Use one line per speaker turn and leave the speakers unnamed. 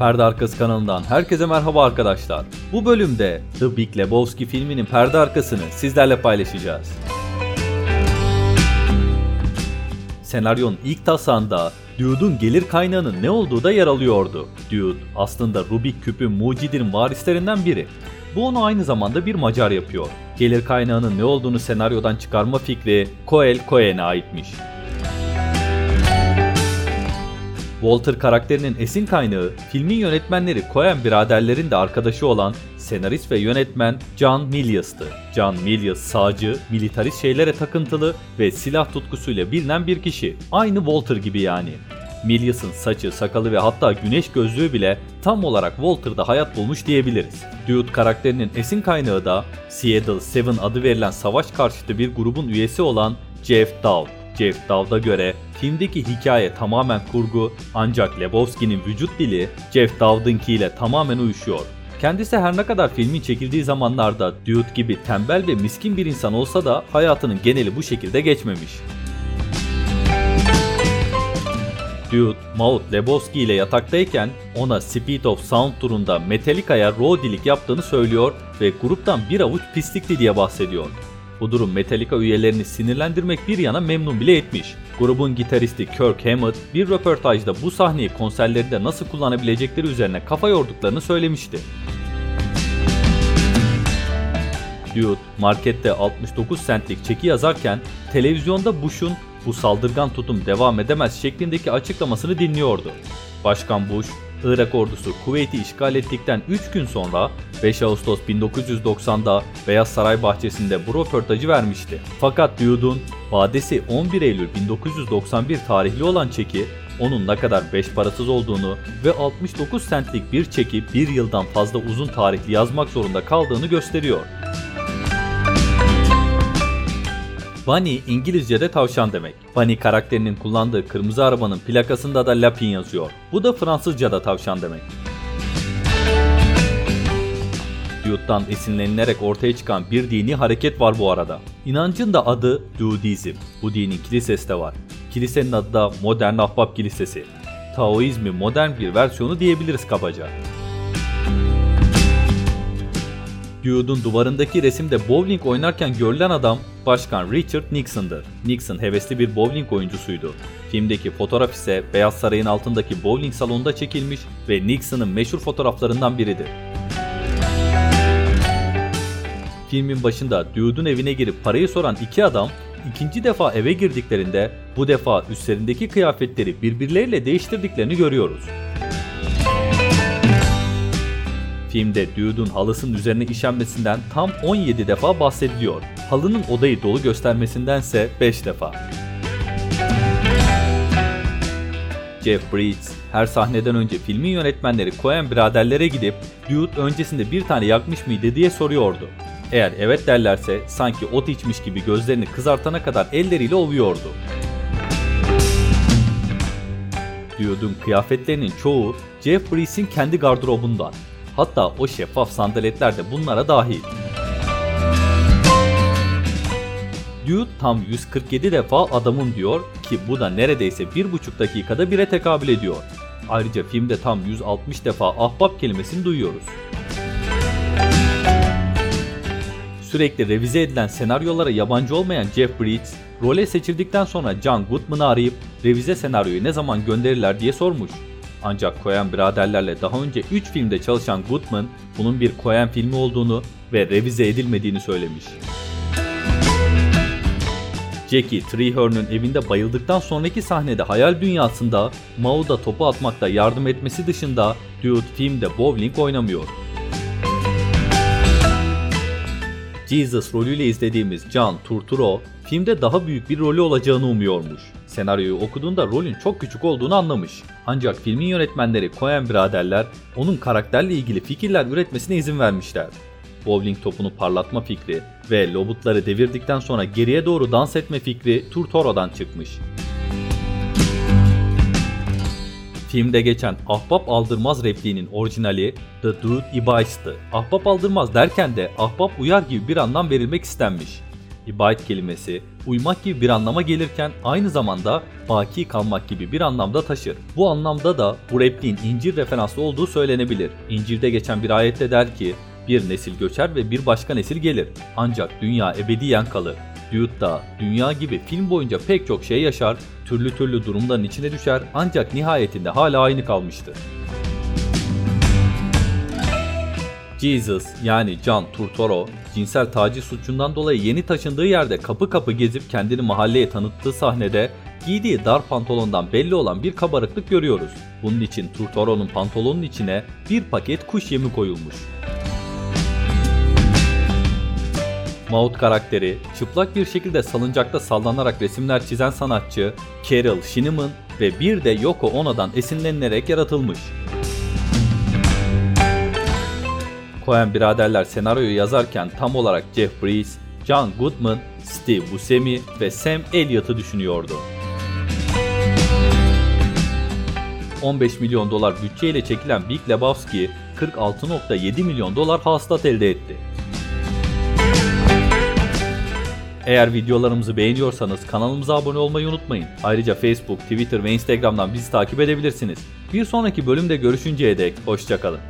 Perde Arkası kanalından herkese merhaba arkadaşlar. Bu bölümde The Big Lebowski filminin perde arkasını sizlerle paylaşacağız. Senaryonun ilk tasağında Dude'un gelir kaynağının ne olduğu da yer alıyordu. Dude aslında Rubik küpün mucidinin varislerinden biri. Bu onu aynı zamanda bir Macar yapıyor. Gelir kaynağının ne olduğunu senaryodan çıkarma fikri Coel Cohen'e aitmiş. Walter karakterinin esin kaynağı filmin yönetmenleri Coen biraderlerin de arkadaşı olan senarist ve yönetmen John Milius'tı. John Milius sağcı, militarist şeylere takıntılı ve silah tutkusuyla bilinen bir kişi. Aynı Walter gibi yani. Milius'un saçı, sakalı ve hatta güneş gözlüğü bile tam olarak Walter'da hayat bulmuş diyebiliriz. Dude karakterinin esin kaynağı da Seattle Seven adı verilen savaş karşıtı bir grubun üyesi olan Jeff Dowd. Jeff Dowd'a göre filmdeki hikaye tamamen kurgu ancak Lebowski'nin vücut dili Jeff Dowd'ınki ile tamamen uyuşuyor. Kendisi her ne kadar filmin çekildiği zamanlarda Dude gibi tembel ve miskin bir insan olsa da hayatının geneli bu şekilde geçmemiş. Dude, Maud Lebowski ile yataktayken ona Speed of Sound turunda Metallica'ya roadilik yaptığını söylüyor ve gruptan bir avuç pislikti diye bahsediyor. Bu durum Metallica üyelerini sinirlendirmek bir yana memnun bile etmiş. Grubun gitaristi Kirk Hammett bir röportajda bu sahneyi konserlerinde nasıl kullanabilecekleri üzerine kafa yorduklarını söylemişti. Dude markette 69 centlik çeki yazarken televizyonda Bush'un bu saldırgan tutum devam edemez şeklindeki açıklamasını dinliyordu. Başkan Bush, Irak ordusu Kuveyt'i işgal ettikten 3 gün sonra 5 Ağustos 1990'da Beyaz Saray bahçesinde bu röportajı vermişti. Fakat Dude'un vadesi 11 Eylül 1991 tarihli olan çeki onun ne kadar beş parasız olduğunu ve 69 centlik bir çeki bir yıldan fazla uzun tarihli yazmak zorunda kaldığını gösteriyor. Bunny İngilizce'de tavşan demek. Bunny karakterinin kullandığı kırmızı arabanın plakasında da Lapin yazıyor. Bu da Fransızca'da tavşan demek. Dude'dan esinlenilerek ortaya çıkan bir dini hareket var bu arada. İnancın da adı Dudeizm. Bu dinin kilisesi de var. Kilisenin adı da Modern Ahbap Kilisesi. Taoizmi modern bir versiyonu diyebiliriz kabaca. Dude'un duvarındaki resimde bowling oynarken görülen adam Başkan Richard Nixon'dır. Nixon hevesli bir bowling oyuncusuydu. Filmdeki fotoğraf ise Beyaz Saray'ın altındaki bowling salonunda çekilmiş ve Nixon'ın meşhur fotoğraflarından biridir. Filmin başında Dude'un evine girip parayı soran iki adam ikinci defa eve girdiklerinde bu defa üstlerindeki kıyafetleri birbirleriyle değiştirdiklerini görüyoruz. Filmde Dude'un halısının üzerine işenmesinden tam 17 defa bahsediliyor. Halının odayı dolu göstermesindense 5 defa. Jeff Bridges her sahneden önce filmin yönetmenleri Coen biraderlere gidip Dude öncesinde bir tane yakmış mıydı diye soruyordu. Eğer evet derlerse sanki ot içmiş gibi gözlerini kızartana kadar elleriyle ovuyordu. Dude'un kıyafetlerinin çoğu Jeff Bridges'in kendi gardırobundan. Hatta o şeffaf sandaletler de bunlara dahil. Dude tam 147 defa adamım diyor ki bu da neredeyse 1,5 dakikada 1'e tekabül ediyor. Ayrıca filmde tam 160 defa ahbap kelimesini duyuyoruz. Sürekli revize edilen senaryolara yabancı olmayan Jeff Bridges, role seçildikten sonra John Goodman'ı arayıp revize senaryoyu ne zaman gönderirler diye sormuş. Ancak Coen biraderlerle daha önce 3 filmde çalışan Goodman bunun bir Coen filmi olduğunu ve revize edilmediğini söylemiş. Jackie Treehorn'un evinde bayıldıktan sonraki sahnede hayal dünyasında Maud'a topu atmakta yardım etmesi dışında Dude filmde bowling oynamıyor. Jesus rolüyle izlediğimiz John Turturro filmde daha büyük bir rolü olacağını umuyormuş. Senaryoyu okuduğunda rolün çok küçük olduğunu anlamış. Ancak filmin yönetmenleri Coen biraderler onun karakterle ilgili fikirler üretmesine izin vermişler. Bowling topunu parlatma fikri ve lobutları devirdikten sonra geriye doğru dans etme fikri Turturro'dan çıkmış. Filmde geçen ahbap aldırmaz repliğinin orijinali The Dude Ibais'tı. Ahbap aldırmaz derken de ahbap uyar gibi bir anlam verilmek istenmiş. İbait kelimesi uymak gibi bir anlama gelirken aynı zamanda baki kalmak gibi bir anlamda taşır. Bu anlamda da bu repliğin İncil referanslı olduğu söylenebilir. İncil'de geçen bir ayette der ki bir nesil göçer ve bir başka nesil gelir. Ancak dünya ebediyen kalır. Dude'da dünya gibi film boyunca pek çok şey yaşar, türlü türlü durumların içine düşer ancak nihayetinde hala aynı kalmıştı. Jesus yani John Turturro cinsel taciz suçundan dolayı yeni taşındığı yerde kapı kapı gezip kendini mahalleye tanıttığı sahnede giydiği dar pantolondan belli olan bir kabarıklık görüyoruz. Bunun için Turturro'nun pantolonun içine bir paket kuş yemi koyulmuş. Maud karakteri, çıplak bir şekilde salıncakta sallanarak resimler çizen sanatçı Carol Shineman ve bir de Yoko Ono'dan esinlenilerek yaratılmış. Coen biraderler senaryoyu yazarken tam olarak Jeff Bridges, John Goodman, Steve Buscemi ve Sam Elliott'ı düşünüyordu. 15 milyon dolar bütçeyle çekilen Big Lebowski 46.7 milyon dolar hasılat elde etti. Eğer videolarımızı beğeniyorsanız kanalımıza abone olmayı unutmayın. Ayrıca Facebook, Twitter ve Instagram'dan bizi takip edebilirsiniz. Bir sonraki bölümde görüşünceye dek hoşçakalın.